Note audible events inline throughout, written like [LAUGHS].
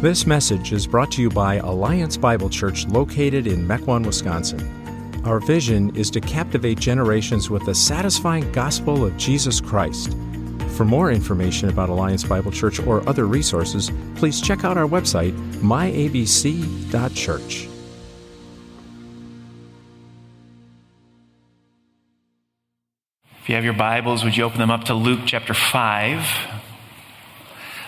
This message is brought to you by Alliance Bible Church located in Mequon, Wisconsin. Our vision is to captivate generations with the satisfying gospel of Jesus Christ. For more information about Alliance Bible Church or other resources, please check out our website, myabc.church. If you have your Bibles, would you open them up to Luke chapter 5?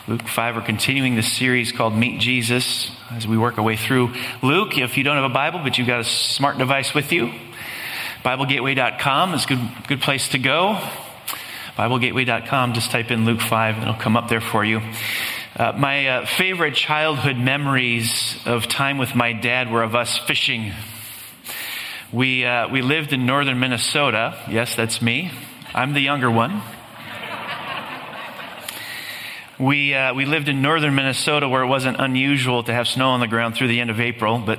Luke 5, we're continuing the series called Meet Jesus as we work our way through Luke. If you don't have a Bible, but you've got a smart device with you, BibleGateway.com is a good, good place to go. BibleGateway.com, just type in Luke 5 and it'll come up there for you. Uh, my uh, favorite childhood memories of time with my dad were of us fishing. We, uh, we lived in northern Minnesota. Yes, that's me. I'm the younger one. We, uh, we lived in northern Minnesota where it wasn't unusual to have snow on the ground through the end of April, but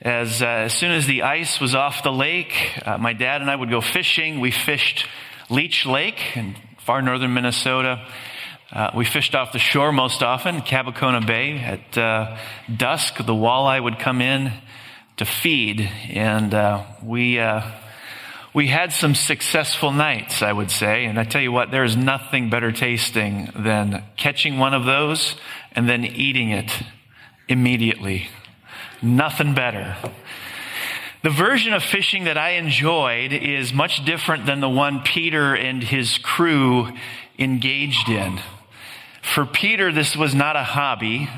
as, uh, as soon as the ice was off the lake, uh, my dad and I would go fishing. We fished Leech Lake in far northern Minnesota. Uh, we fished off the shore most often, Kabekona Bay. At uh, dusk, the walleye would come in to feed, and uh, we we had some successful nights, I would say. And I tell you what, there is nothing better tasting than catching one of those and then eating it immediately. Nothing better. The version of fishing that I enjoyed is much different than the one Peter and his crew engaged in. For Peter, this was not a hobby.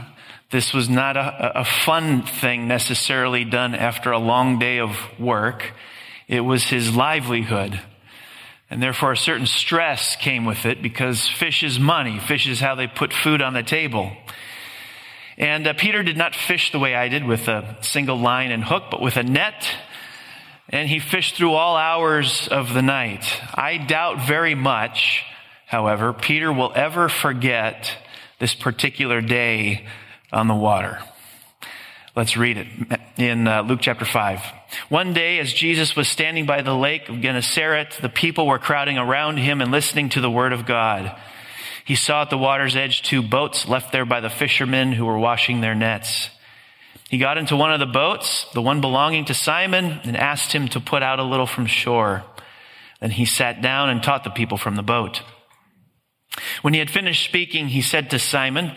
This was not a, a fun thing necessarily done after a long day of work. It was his livelihood. And therefore, a certain stress came with it because fish is money. Fish is how they put food on the table. And uh, Peter did not fish the way I did with a single line and hook, but with a net. And he fished through all hours of the night. I doubt very much, however, Peter will ever forget this particular day on the water. Let's read it in uh, Luke chapter 5. One day, as Jesus was standing by the lake of Gennesaret, the people were crowding around him and listening to the word of God. He saw at the water's edge two boats left there by the fishermen who were washing their nets. He got into one of the boats, the one belonging to Simon, and asked him to put out a little from shore. Then he sat down and taught the people from the boat. When he had finished speaking, he said to Simon,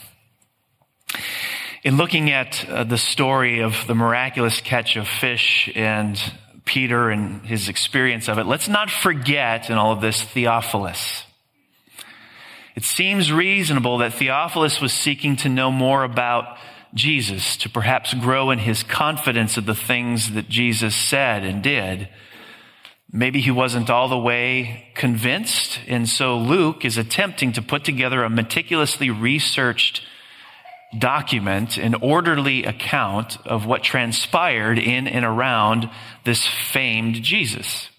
In looking at uh, the story of the miraculous catch of fish and Peter and his experience of it, let's not forget in all of this Theophilus. It seems reasonable that Theophilus was seeking to know more about Jesus, to perhaps grow in his confidence of the things that Jesus said and did. Maybe he wasn't all the way convinced, and so Luke is attempting to put together a meticulously researched document an orderly account of what transpired in and around this famed Jesus.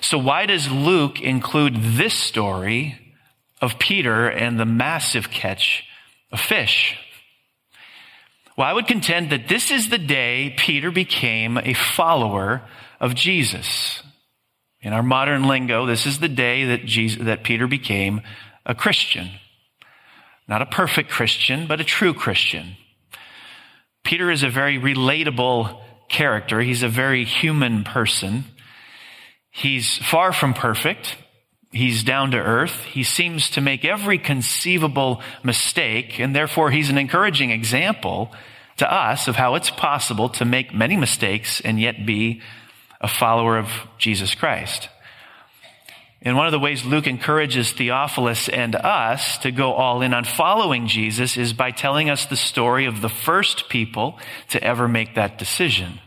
So, why does Luke include this story of Peter and the massive catch of fish? Well, I would contend that this is the day Peter became a follower of Jesus. In our modern lingo, this is the day that, Jesus, that Peter became a Christian. Not a perfect Christian, but a true Christian. Peter is a very relatable character. He's a very human person. He's far from perfect. He's down to earth. He seems to make every conceivable mistake, and therefore he's an encouraging example to us of how it's possible to make many mistakes and yet be a follower of Jesus Christ. And one of the ways Luke encourages Theophilus and us to go all in on following Jesus is by telling us the story of the first people to ever make that decision.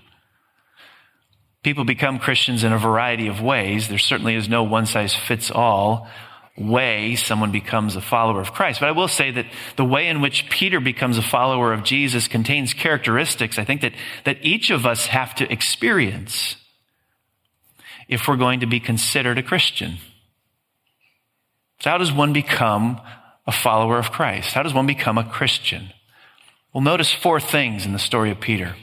People become Christians in a variety of ways. There certainly is no one size fits all way someone becomes a follower of Christ. But I will say that the way in which Peter becomes a follower of Jesus contains characteristics I think that, that each of us have to experience if we're going to be considered a Christian. So how does one become a follower of Christ? How does one become a Christian? Well, notice four things in the story of Peter.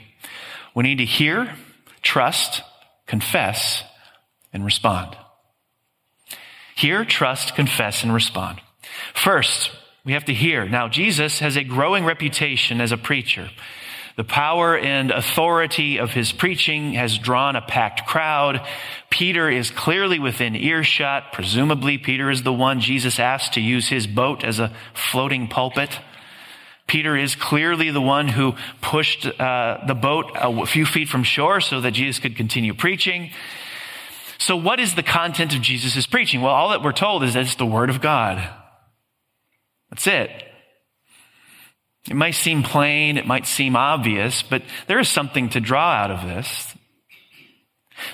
We need to hear, trust, confess, and respond. Hear, trust, confess, and respond. First, we have to hear. Now, Jesus has a growing reputation as a preacher. The power and authority of his preaching has drawn a packed crowd. Peter is clearly within earshot. Presumably, Peter is the one Jesus asked to use his boat as a floating pulpit. Peter is clearly the one who pushed uh, the boat a few feet from shore so that Jesus could continue preaching. So, what is the content of Jesus' preaching? Well, all that we're told is that it's the Word of God. That's it. It might seem plain, it might seem obvious, but there is something to draw out of this.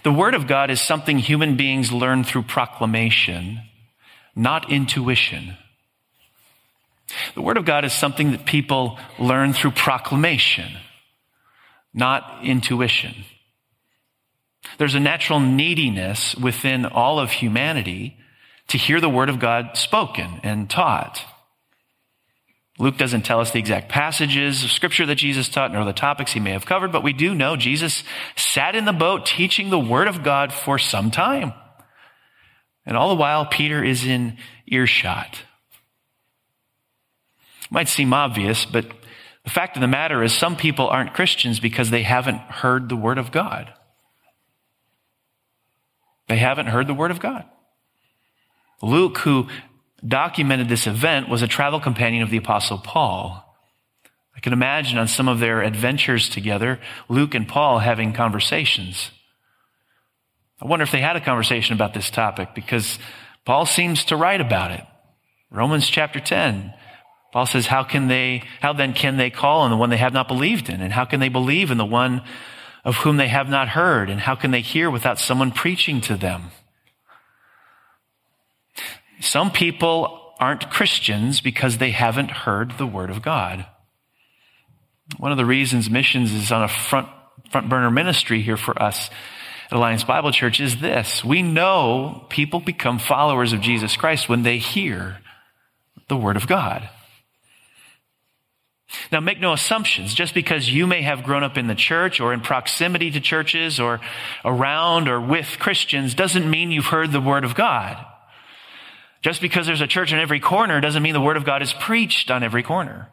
The Word of God is something human beings learn through proclamation, not intuition. The Word of God is something that people learn through proclamation, not intuition. There's a natural neediness within all of humanity to hear the word of God spoken and taught. Luke doesn't tell us the exact passages of scripture that Jesus taught nor the topics he may have covered, but we do know Jesus sat in the boat teaching the word of God for some time. And all the while, Peter is in earshot. Might seem obvious, but the fact of the matter is some people aren't Christians because they haven't heard the word of God. They haven't heard the word of God. Luke, who documented this event, was a travel companion of the apostle Paul. I can imagine on some of their adventures together, Luke and Paul having conversations. I wonder if they had a conversation about this topic because Paul seems to write about it. Romans chapter 10. Paul says, how can they, how then can they call on the one they have not believed in? And how can they believe in the one of whom they have not heard? And how can they hear without someone preaching to them? Some people aren't Christians because they haven't heard the word of God. One of the reasons missions is on a front, front burner ministry here for us at Alliance Bible Church is this. We know people become followers of Jesus Christ when they hear the word of God. Now, make no assumptions. Just because you may have grown up in the church or in proximity to churches or around or with Christians doesn't mean you've heard the Word of God. Just because there's a church in every corner doesn't mean the Word of God is preached on every corner.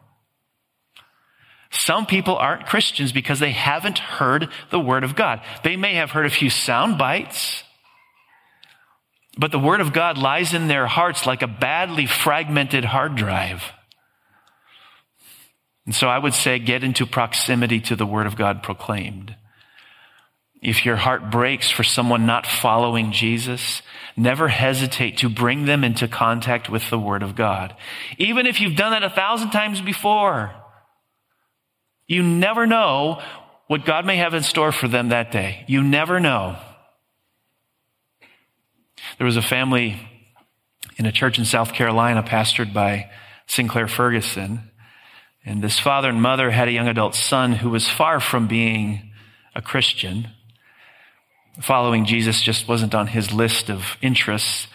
Some people aren't Christians because they haven't heard the Word of God. They may have heard a few sound bites, but the Word of God lies in their hearts like a badly fragmented hard drive. And so I would say get into proximity to the word of God proclaimed. If your heart breaks for someone not following Jesus, never hesitate to bring them into contact with the word of God. Even if you've done that a thousand times before, you never know what God may have in store for them that day. You never know. There was a family in a church in South Carolina pastored by Sinclair Ferguson. And this father and mother had a young adult son who was far from being a Christian. Following Jesus just wasn't on his list of interests.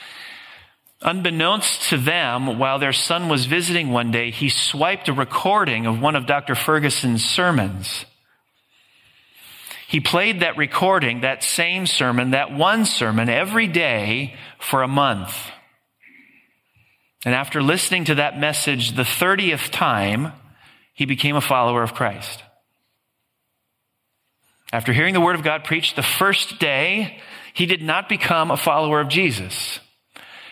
Unbeknownst to them, while their son was visiting one day, he swiped a recording of one of Dr. Ferguson's sermons. He played that recording, that same sermon, that one sermon every day for a month. And after listening to that message the 30th time, he became a follower of Christ. After hearing the word of God preached the first day, he did not become a follower of Jesus.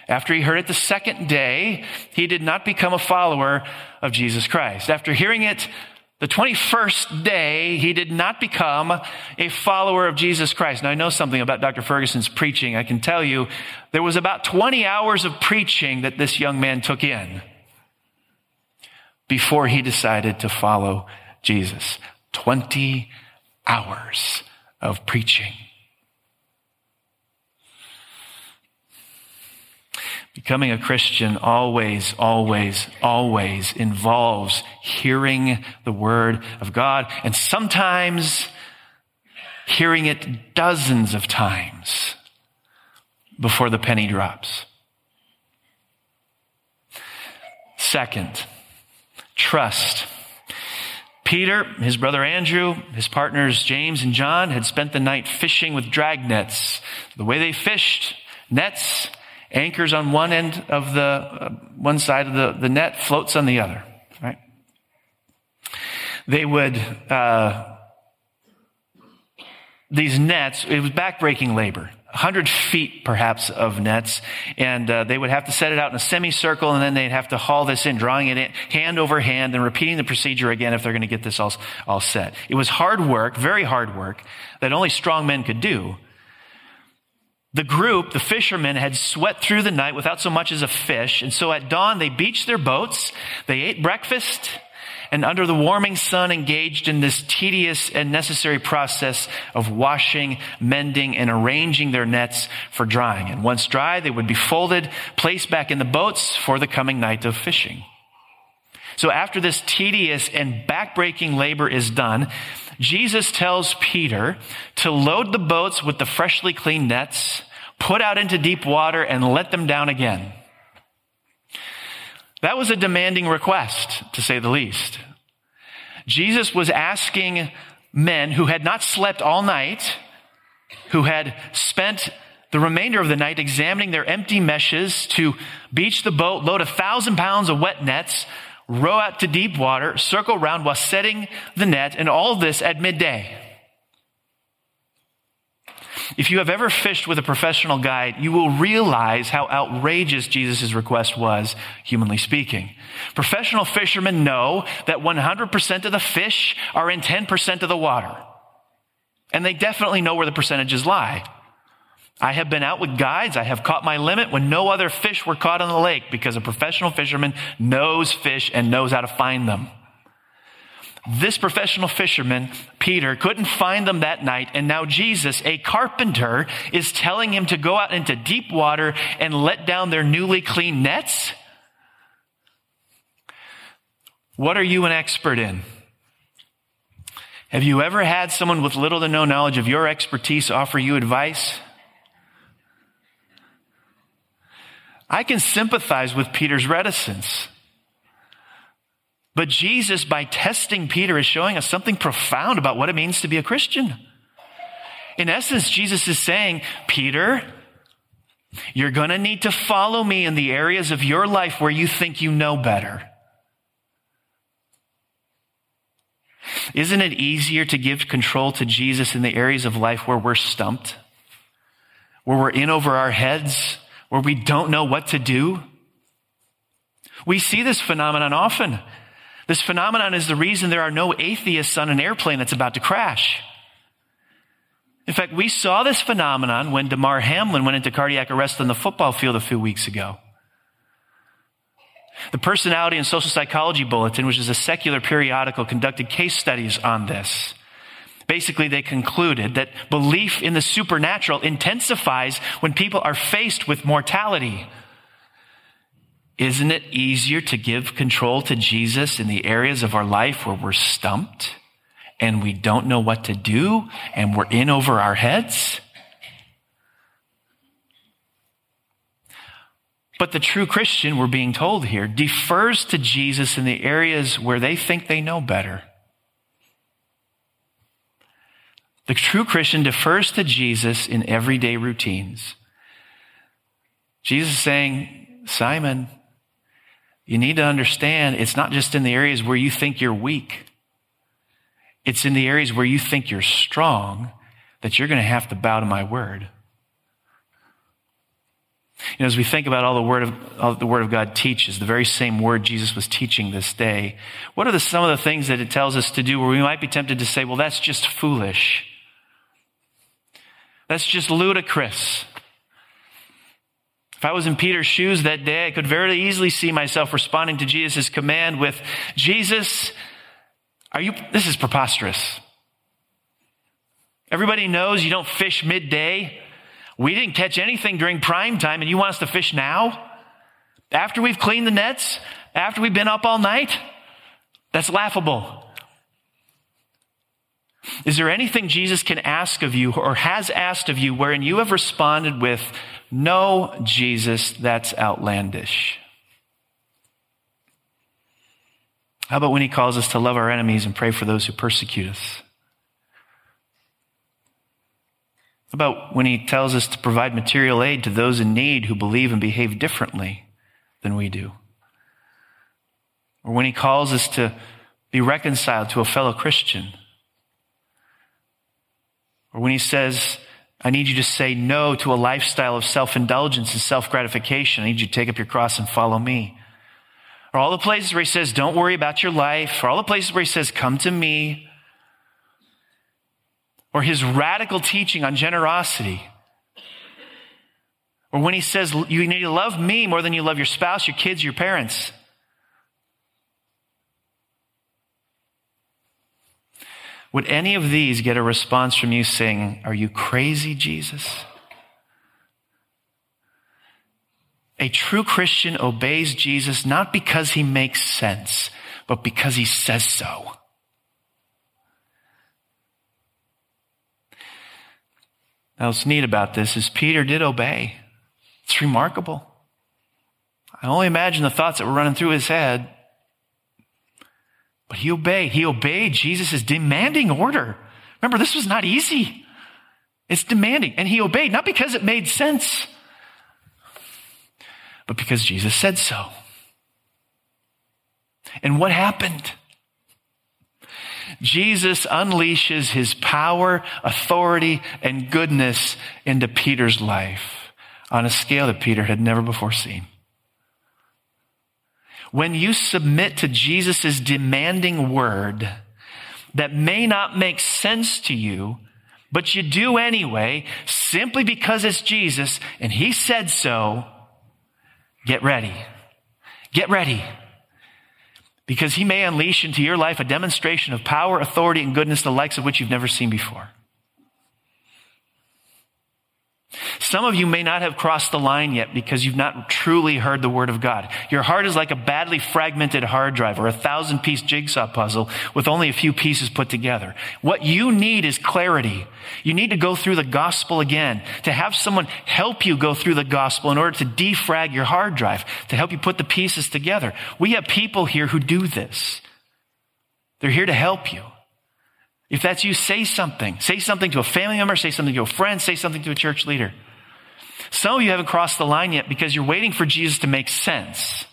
After he heard it the second day, he did not become a follower of Jesus Christ. After hearing it the The 21st day, he did not become a follower of Jesus Christ. Now, I know something about Dr. Ferguson's preaching. I can tell you there was about 20 hours of preaching that this young man took in before he decided to follow Jesus. 20 hours of preaching. Becoming a Christian always, always, always involves hearing the word of God and sometimes hearing it dozens of times before the penny drops. Second, trust. Peter, his brother Andrew, his partners James and John had spent the night fishing with drag nets. The way they fished, nets anchors on one end of the, uh, one side of the, the net, floats on the other, right? They would, uh, these nets, it was backbreaking labor. 100 feet perhaps of nets and uh, they would have to set it out in a semicircle and then they'd have to haul this in drawing it in hand over hand and repeating the procedure again if they're going to get this all, all set it was hard work very hard work that only strong men could do the group, the fishermen, had sweat through the night without so much as a fish. And so at dawn, they beached their boats, they ate breakfast, and under the warming sun engaged in this tedious and necessary process of washing, mending, and arranging their nets for drying. And once dry, they would be folded, placed back in the boats for the coming night of fishing. So after this tedious and backbreaking labor is done, Jesus tells Peter to load the boats with the freshly cleaned nets, put out into deep water, and let them down again. That was a demanding request, to say the least. Jesus was asking men who had not slept all night, who had spent the remainder of the night examining their empty meshes to beach the boat, load a thousand pounds of wet nets, row out to deep water, circle round while setting the net, and all this at midday. If you have ever fished with a professional guide, you will realize how outrageous Jesus' request was, humanly speaking. Professional fishermen know that 100% of the fish are in 10% of the water. And they definitely know where the percentages lie. I have been out with guides. I have caught my limit when no other fish were caught on the lake because a professional fisherman knows fish and knows how to find them. This professional fisherman, Peter, couldn't find them that night. And now Jesus, a carpenter, is telling him to go out into deep water and let down their newly cleaned nets. What are you an expert in? Have you ever had someone with little to no knowledge of your expertise offer you advice? I can sympathize with Peter's reticence. But Jesus, by testing Peter, is showing us something profound about what it means to be a Christian. In essence, Jesus is saying, Peter, you're going to need to follow me in the areas of your life where you think you know better. Isn't it easier to give control to Jesus in the areas of life where we're stumped? Where we're in over our heads? Where we don't know what to do? We see this phenomenon often. This phenomenon is the reason there are no atheists on an airplane that's about to crash. In fact, we saw this phenomenon when Damar Hamlin went into cardiac arrest on the football field a few weeks ago. The Personality and Social Psychology Bulletin, which is a secular periodical, conducted case studies on this. Basically, they concluded that belief in the supernatural intensifies when people are faced with mortality. Isn't it easier to give control to Jesus in the areas of our life where we're stumped and we don't know what to do and we're in over our heads? But the true Christian, we're being told here, defers to Jesus in the areas where they think they know better. The true Christian defers to Jesus in everyday routines. Jesus is saying, Simon, you need to understand it's not just in the areas where you think you're weak. It's in the areas where you think you're strong that you're going to have to bow to my word. You know, as we think about all the word of all the word of God teaches, the very same word Jesus was teaching this day, what are the, some of the things that it tells us to do where we might be tempted to say, well, that's just foolish. That's just ludicrous. If I was in Peter's shoes that day, I could very easily see myself responding to Jesus' command with, Jesus, are you, this is preposterous. Everybody knows you don't fish midday. We didn't catch anything during prime time and you want us to fish now? After we've cleaned the nets? After we've been up all night? That's laughable. Is there anything Jesus can ask of you or has asked of you wherein you have responded with, No, Jesus, that's outlandish? How about when he calls us to love our enemies and pray for those who persecute us? How about when he tells us to provide material aid to those in need who believe and behave differently than we do? Or when he calls us to be reconciled to a fellow Christian? Or when he says, I need you to say no to a lifestyle of self indulgence and self gratification. I need you to take up your cross and follow me. Or all the places where he says, Don't worry about your life. Or all the places where he says, Come to me or his radical teaching on generosity, or when he says you need to love me more than you love your spouse, your kids, your parents. Would any of these get a response from you saying, Are you crazy, Jesus? A true Christian obeys Jesus not because he makes sense, but because he says so. Now, what's neat about this is Peter did obey. It's remarkable. I only imagine the thoughts that were running through his head. But he obeyed. He obeyed Jesus' demanding order. Remember, this was not easy. It's demanding. And he obeyed, not because it made sense, but because Jesus said so. And what happened? Jesus unleashes his power, authority, and goodness into Peter's life on a scale that Peter had never before seen. When you submit to Jesus' demanding word that may not make sense to you, but you do anyway, simply because it's Jesus and he said so, get ready. Get ready because he may unleash into your life a demonstration of power, authority, and goodness, the likes of which you've never seen before. Some of you may not have crossed the line yet because you've not truly heard the word of God. Your heart is like a badly fragmented hard drive or a thousand piece jigsaw puzzle with only a few pieces put together. What you need is clarity. You need to go through the gospel again, to have someone help you go through the gospel in order to defrag your hard drive, to help you put the pieces together. We have people here who do this. They're here to help you. If that's you, say something. Say something to a family member, say something to a friend, say something to a church leader. Some of you haven't crossed the line yet because you're waiting for Jesus to make sense.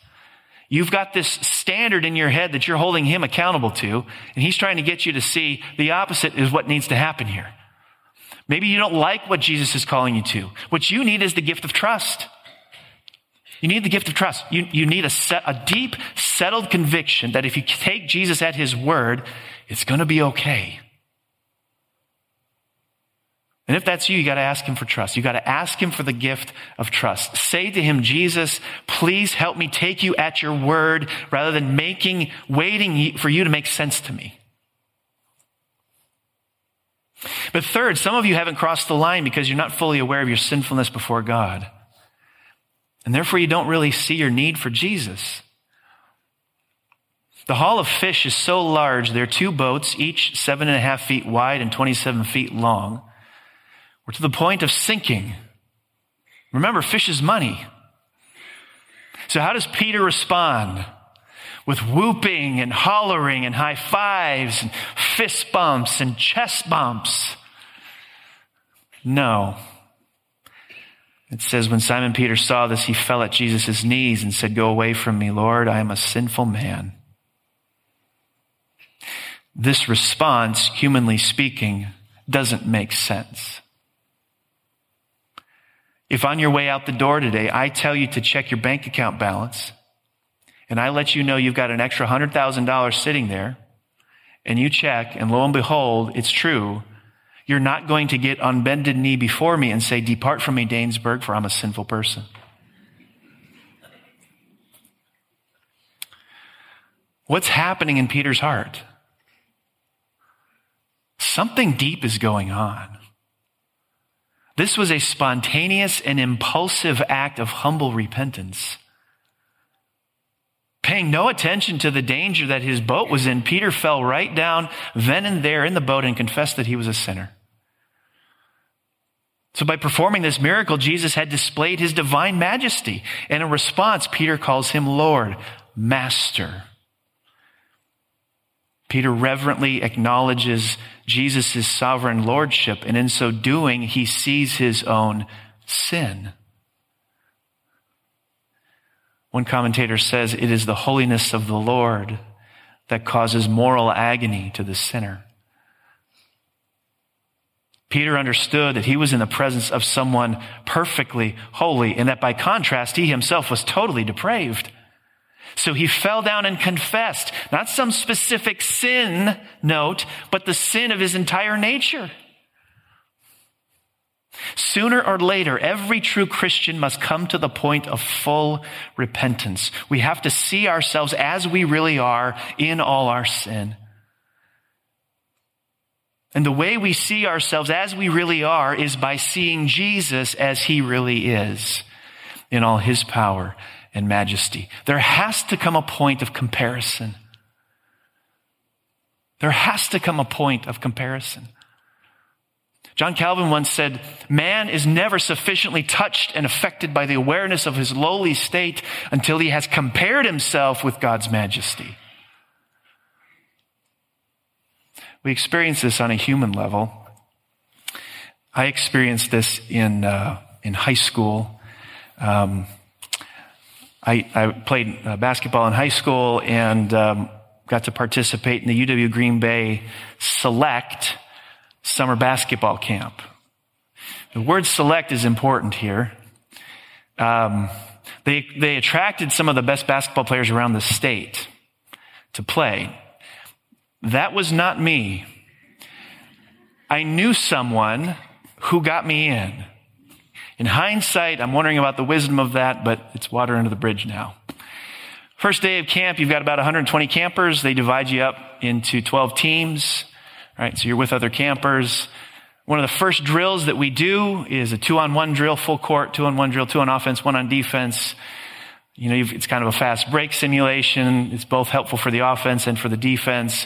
You've got this standard in your head that you're holding him accountable to, and he's trying to get you to see the opposite is what needs to happen here. Maybe you don't like what Jesus is calling you to. What you need is the gift of trust. You need the gift of trust. You, you need a, set, a deep, settled conviction that if you take Jesus at his word, it's going to be okay. And if that's you, you got to ask him for trust. You got to ask him for the gift of trust. Say to him, Jesus, please help me take you at your word rather than making, waiting for you to make sense to me. But third, some of you haven't crossed the line because you're not fully aware of your sinfulness before God. And therefore, you don't really see your need for Jesus. The haul of fish is so large, there are two boats, each seven and a half feet wide and 27 feet long. We're to the point of sinking. Remember, fish is money. So, how does Peter respond? With whooping and hollering and high fives and fist bumps and chest bumps? No. It says, when Simon Peter saw this, he fell at Jesus' knees and said, Go away from me, Lord, I am a sinful man. This response, humanly speaking, doesn't make sense. If on your way out the door today, I tell you to check your bank account balance, and I let you know you've got an extra $100,000 sitting there, and you check, and lo and behold, it's true, you're not going to get on bended knee before me and say, Depart from me, Danesburg, for I'm a sinful person. What's happening in Peter's heart? Something deep is going on. This was a spontaneous and impulsive act of humble repentance. Paying no attention to the danger that his boat was in, Peter fell right down then and there in the boat and confessed that he was a sinner. So by performing this miracle, Jesus had displayed his divine majesty. And in response, Peter calls him Lord, Master. Peter reverently acknowledges Jesus' sovereign lordship, and in so doing, he sees his own sin. One commentator says it is the holiness of the Lord that causes moral agony to the sinner. Peter understood that he was in the presence of someone perfectly holy and that by contrast, he himself was totally depraved. So he fell down and confessed, not some specific sin note, but the sin of his entire nature. Sooner or later, every true Christian must come to the point of full repentance. We have to see ourselves as we really are in all our sin. And the way we see ourselves as we really are is by seeing Jesus as he really is in all his power and majesty. There has to come a point of comparison. There has to come a point of comparison. John Calvin once said, Man is never sufficiently touched and affected by the awareness of his lowly state until he has compared himself with God's majesty. We experience this on a human level. I experienced this in, uh, in high school. Um, I, I, played uh, basketball in high school and um, got to participate in the UW Green Bay Select summer basketball camp. The word select is important here. Um, they, they attracted some of the best basketball players around the state to play. That was not me. I knew someone who got me in. In hindsight, I'm wondering about the wisdom of that, but it's water under the bridge now. First day of camp, you've got about 120 campers. They divide you up into 12 teams. Right, so you're with other campers. One of the first drills that we do is a two on one drill, full court, two on one drill, two on offense, one on defense. You know, it's kind of a fast break simulation. It's both helpful for the offense and for the defense.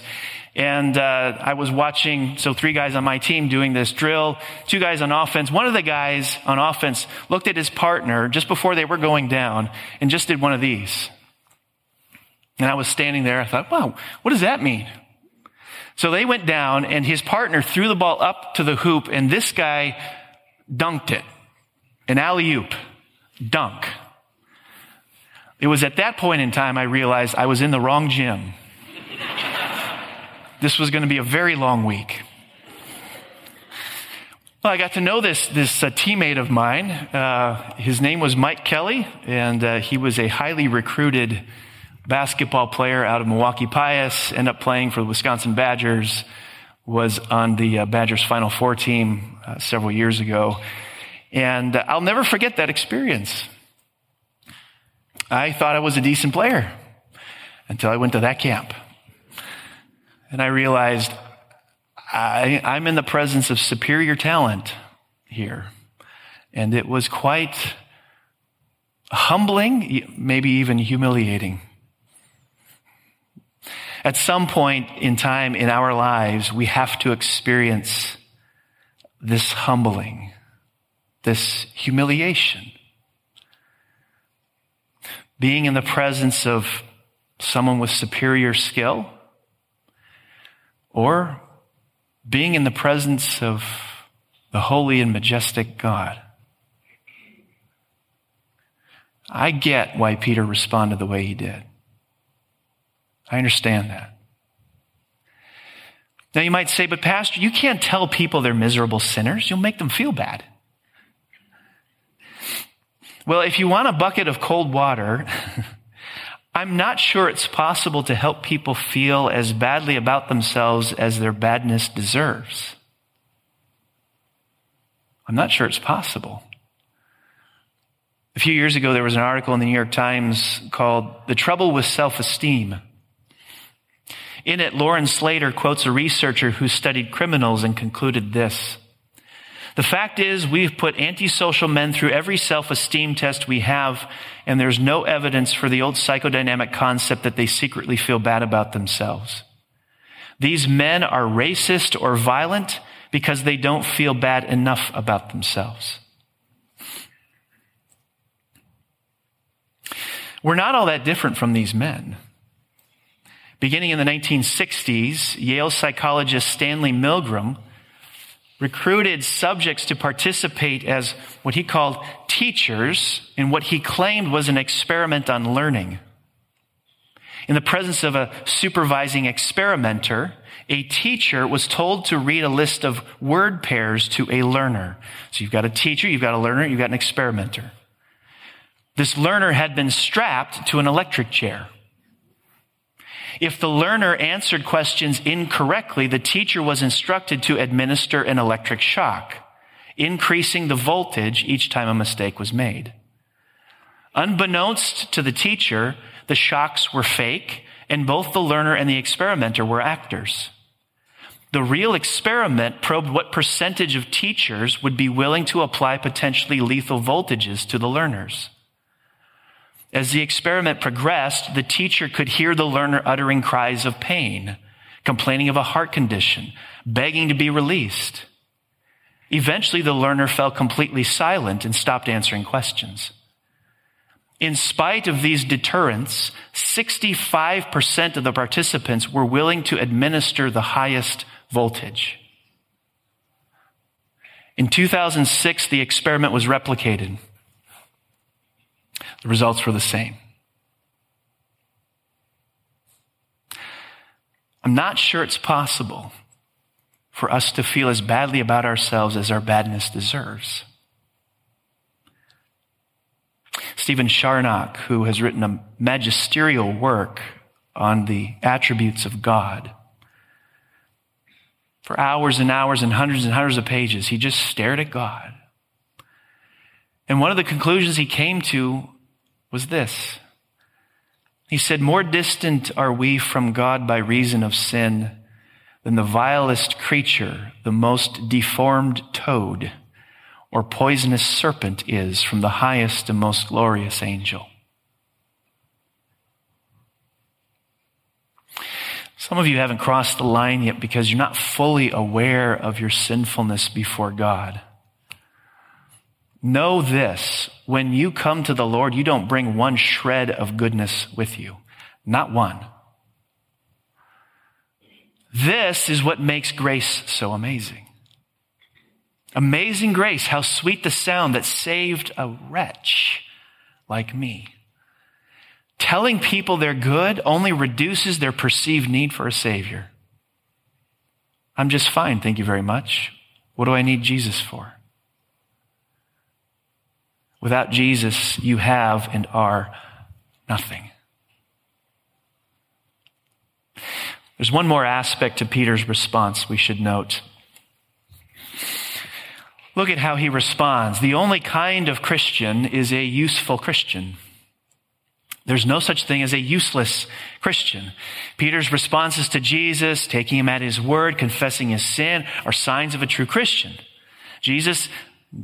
And uh, I was watching, so three guys on my team doing this drill, two guys on offense. One of the guys on offense looked at his partner just before they were going down and just did one of these. And I was standing there. I thought, wow, what does that mean? So they went down and his partner threw the ball up to the hoop and this guy dunked it. An alley oop. Dunk. It was at that point in time I realized I was in the wrong gym. this was going to be a very long week. Well, I got to know this, this uh, teammate of mine. Uh, his name was Mike Kelley, and uh, he was a highly recruited basketball player out of Milwaukee Pius, ended up playing for the Wisconsin Badgers, was on the uh, Badgers Final Four team uh, several years ago. And I'll never forget that experience. I thought I was a decent player until I went to that camp. And I realized I, I'm in the presence of superior talent here. And it was quite humbling, maybe even humiliating. At some point in time in our lives, we have to experience this humbling, this humiliation being in the presence of someone with superior skill, or being in the presence of the holy and majestic God. I get why Peter responded the way he did. I understand that. Now you might say, but Pastor, you can't tell people they're miserable sinners. You'll make them feel bad. Well, if you want a bucket of cold water, [LAUGHS] I'm not sure it's possible to help people feel as badly about themselves as their badness deserves. I'm not sure it's possible. A few years ago, there was an article in the New York Times called The Trouble with Self Esteem. In it, Lauren Slater quotes a researcher who studied criminals and concluded this. The fact is, we've put antisocial men through every self-esteem test we have, and there's no evidence for the old psychodynamic concept that they secretly feel bad about themselves. These men are racist or violent because they don't feel bad enough about themselves. We're not all that different from these men. Beginning in the 1960s, Yale psychologist Stanley Milgram recruited subjects to participate as what he called teachers in what he claimed was an experiment on learning. In the presence of a supervising experimenter, a teacher was told to read a list of word pairs to a learner. So you've got a teacher, you've got a learner, you've got an experimenter. This learner had been strapped to an electric chair. If the learner answered questions incorrectly, the teacher was instructed to administer an electric shock, increasing the voltage each time a mistake was made. Unbeknownst to the teacher, the shocks were fake, and both the learner and the experimenter were actors. The real experiment probed what percentage of teachers would be willing to apply potentially lethal voltages to the learners. As the experiment progressed, the teacher could hear the learner uttering cries of pain, complaining of a heart condition, begging to be released. Eventually, the learner fell completely silent and stopped answering questions. In spite of these deterrents, 65% of the participants were willing to administer the highest voltage. In 2006, the experiment was replicated. The results were the same. I'm not sure it's possible for us to feel as badly about ourselves as our badness deserves. Stephen Charnock, who has written a magisterial work on the attributes of God, for hours and hours and hundreds and hundreds of pages, he just stared at God. And one of the conclusions he came to was this. He said, More distant are we from God by reason of sin than the vilest creature, the most deformed toad, or poisonous serpent is from the highest and most glorious angel. Some of you haven't crossed the line yet because you're not fully aware of your sinfulness before God. Know this when you come to the Lord, you don't bring one shred of goodness with you. Not one. This is what makes grace so amazing. Amazing grace, how sweet the sound that saved a wretch like me. Telling people they're good only reduces their perceived need for a Savior. I'm just fine, thank you very much. What do I need Jesus for? Without Jesus, you have and are nothing. There's one more aspect to Peter's response we should note. Look at how he responds. The only kind of Christian is a useful Christian. There's no such thing as a useless Christian. Peter's responses to Jesus, taking him at his word, confessing his sin, are signs of a true Christian. Jesus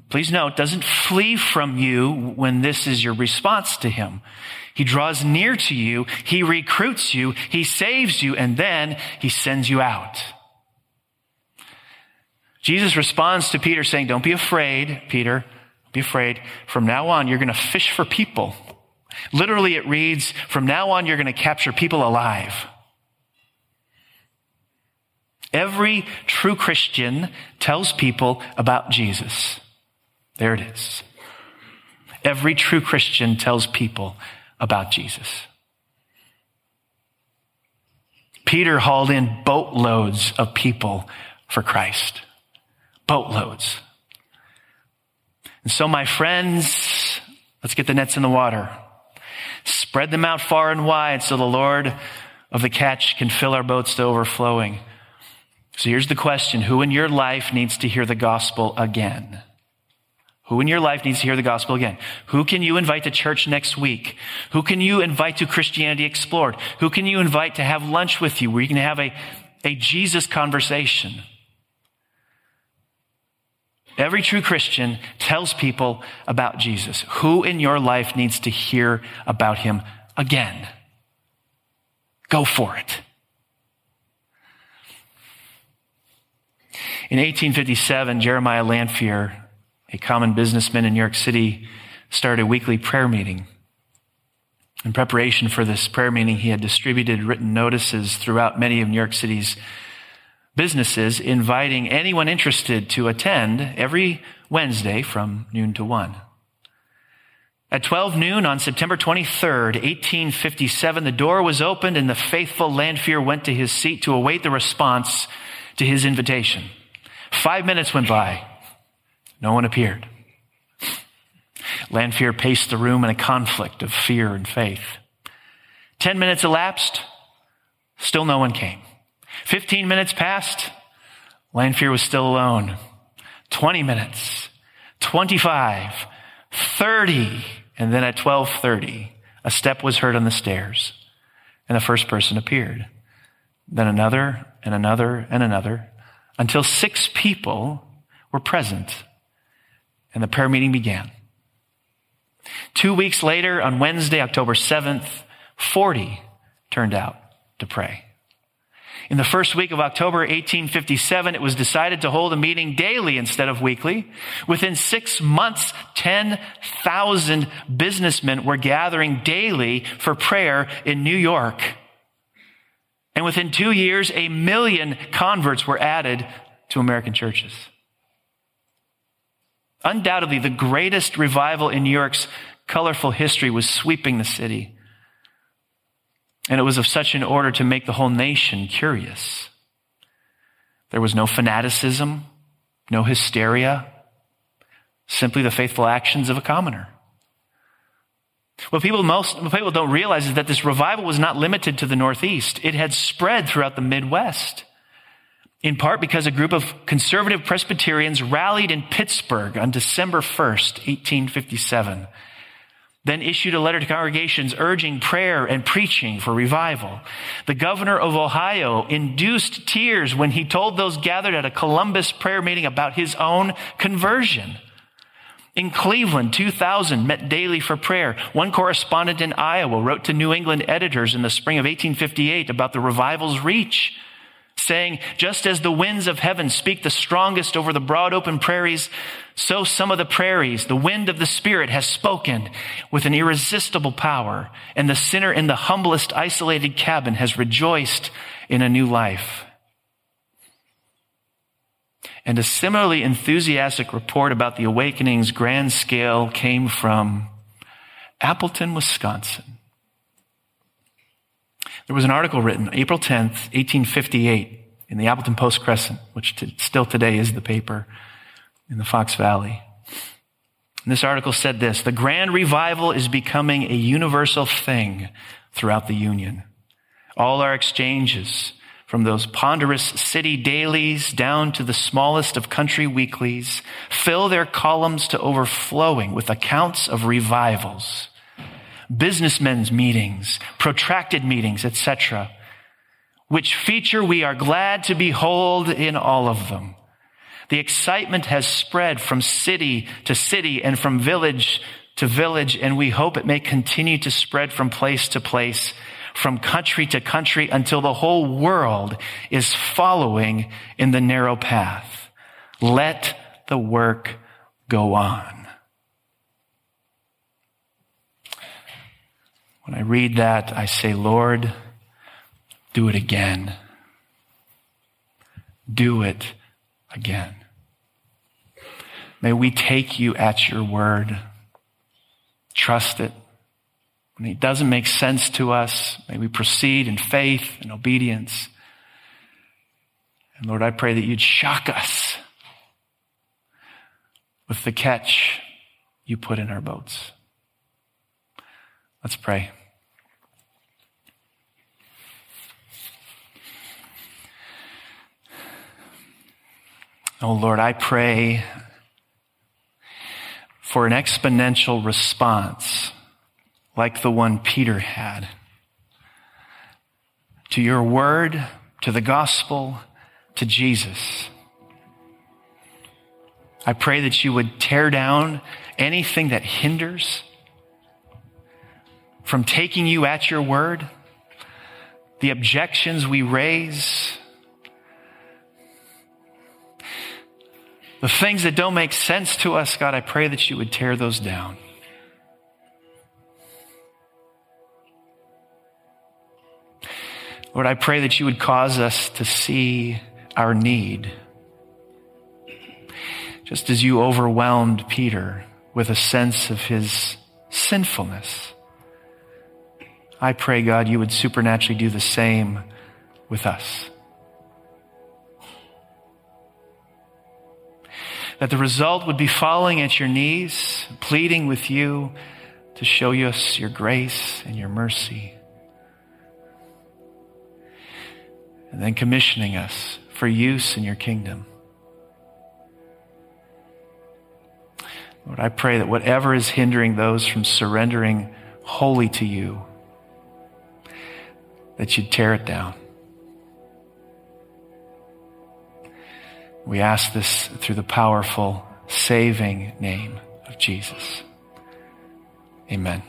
please note, doesn't flee from you when this is your response to him. He draws near to you, he recruits you, he saves you, and then he sends you out. Jesus responds to Peter saying, Don't be afraid, Peter. Be afraid. From now on, you're going to fish for people. Literally, it reads, From now on, you're going to capture people alive. Every true Christian tells people about Jesus. There it is. Every true Christian tells people about Jesus. Peter hauled in boatloads of people for Christ. Boatloads. And so, my friends, Let's get the nets in the water. Spread them out far and wide so the Lord of the catch can fill our boats to overflowing. So here's the question Who in your life needs to hear the gospel again? Who in your life needs to hear the gospel again? Who can you invite to church next week? Who can you invite to Christianity Explored? Who can you invite to have lunch with you where you can have a, a Jesus conversation? Every true Christian tells people about Jesus. Who in your life needs to hear about him again? Go for it. In 1857, Jeremiah Lanphier a common businessman in New York City, started a weekly prayer meeting. In preparation for this prayer meeting, he had distributed written notices throughout many of New York City's businesses inviting anyone interested to attend every Wednesday from noon to 1. At 12 noon on September 23rd, 1857, the door was opened and the faithful Lanphier went to his seat to await the response to his invitation. Five minutes went by. No one appeared. Lanphier paced the room in a conflict of fear and faith. Ten minutes elapsed. Still no one came. Fifteen minutes passed. Lanphier was still alone. Twenty minutes. Twenty-five. Thirty. And then at 1230, a step was heard on the stairs and the first person appeared. Then another and another and another until six people were present and the prayer meeting began. Two weeks later, on Wednesday, October 7th, 40 turned out to pray. In the first week of October 1857, it was decided to hold a meeting daily instead of weekly. Within six months, 10,000 businessmen were gathering daily for prayer in New York. And within two years, a million converts were added to American churches. Undoubtedly, the greatest revival in New York's colorful history was sweeping the city. And it was of such an order to make the whole nation curious. There was no fanaticism, no hysteria, simply the faithful actions of a commoner. What people most what people don't realize is that this revival was not limited to the Northeast. It had spread throughout the Midwest in part because a group of conservative Presbyterians rallied in Pittsburgh on December 1st, 1857, then issued a letter to congregations urging prayer and preaching for revival. The governor of Ohio induced tears when he told those gathered at a Columbus prayer meeting about his own conversion. In Cleveland, 2,000 met daily for prayer. One correspondent in Iowa wrote to New England editors in the spring of 1858 about the revival's reach saying, just as the winds of heaven speak the strongest over the broad open prairies, so some of the prairies, the wind of the Spirit has spoken with an irresistible power, and the sinner in the humblest isolated cabin has rejoiced in a new life. And a similarly enthusiastic report about the awakening's grand scale came from Appleton, Wisconsin. There was an article written April 10th, 1858 in the Appleton Post Crescent, which t- still today is the paper in the Fox Valley. And this article said this, the grand revival is becoming a universal thing throughout the Union. All our exchanges, from those ponderous city dailies down to the smallest of country weeklies, fill their columns to overflowing with accounts of revivals businessmen's meetings, protracted meetings, etc., which feature we are glad to behold in all of them. The excitement has spread from city to city and from village to village, and we hope it may continue to spread from place to place, from country to country until the whole world is following in the narrow path. Let the work go on. When I read that, I say, Lord, do it again. Do it again. May we take you at your word. Trust it. When it doesn't make sense to us, may we proceed in faith and obedience. And Lord, I pray that you'd shock us with the catch you put in our boats. Let's pray. Oh Lord, I pray for an exponential response like the one Peter had to your word, to the gospel, to Jesus. I pray that you would tear down anything that hinders from taking you at your word, the objections we raise, The things that don't make sense to us, God, I pray that you would tear those down. Lord, I pray that you would cause us to see our need. Just as you overwhelmed Peter with a sense of his sinfulness, I pray, God, you would supernaturally do the same with us. That the result would be falling at your knees, pleading with you to show us your grace and your mercy. And then commissioning us for use in your kingdom. Lord, I pray that whatever is hindering those from surrendering wholly to you, that you'd tear it down. We ask this through the powerful, saving name of Jesus. Amen.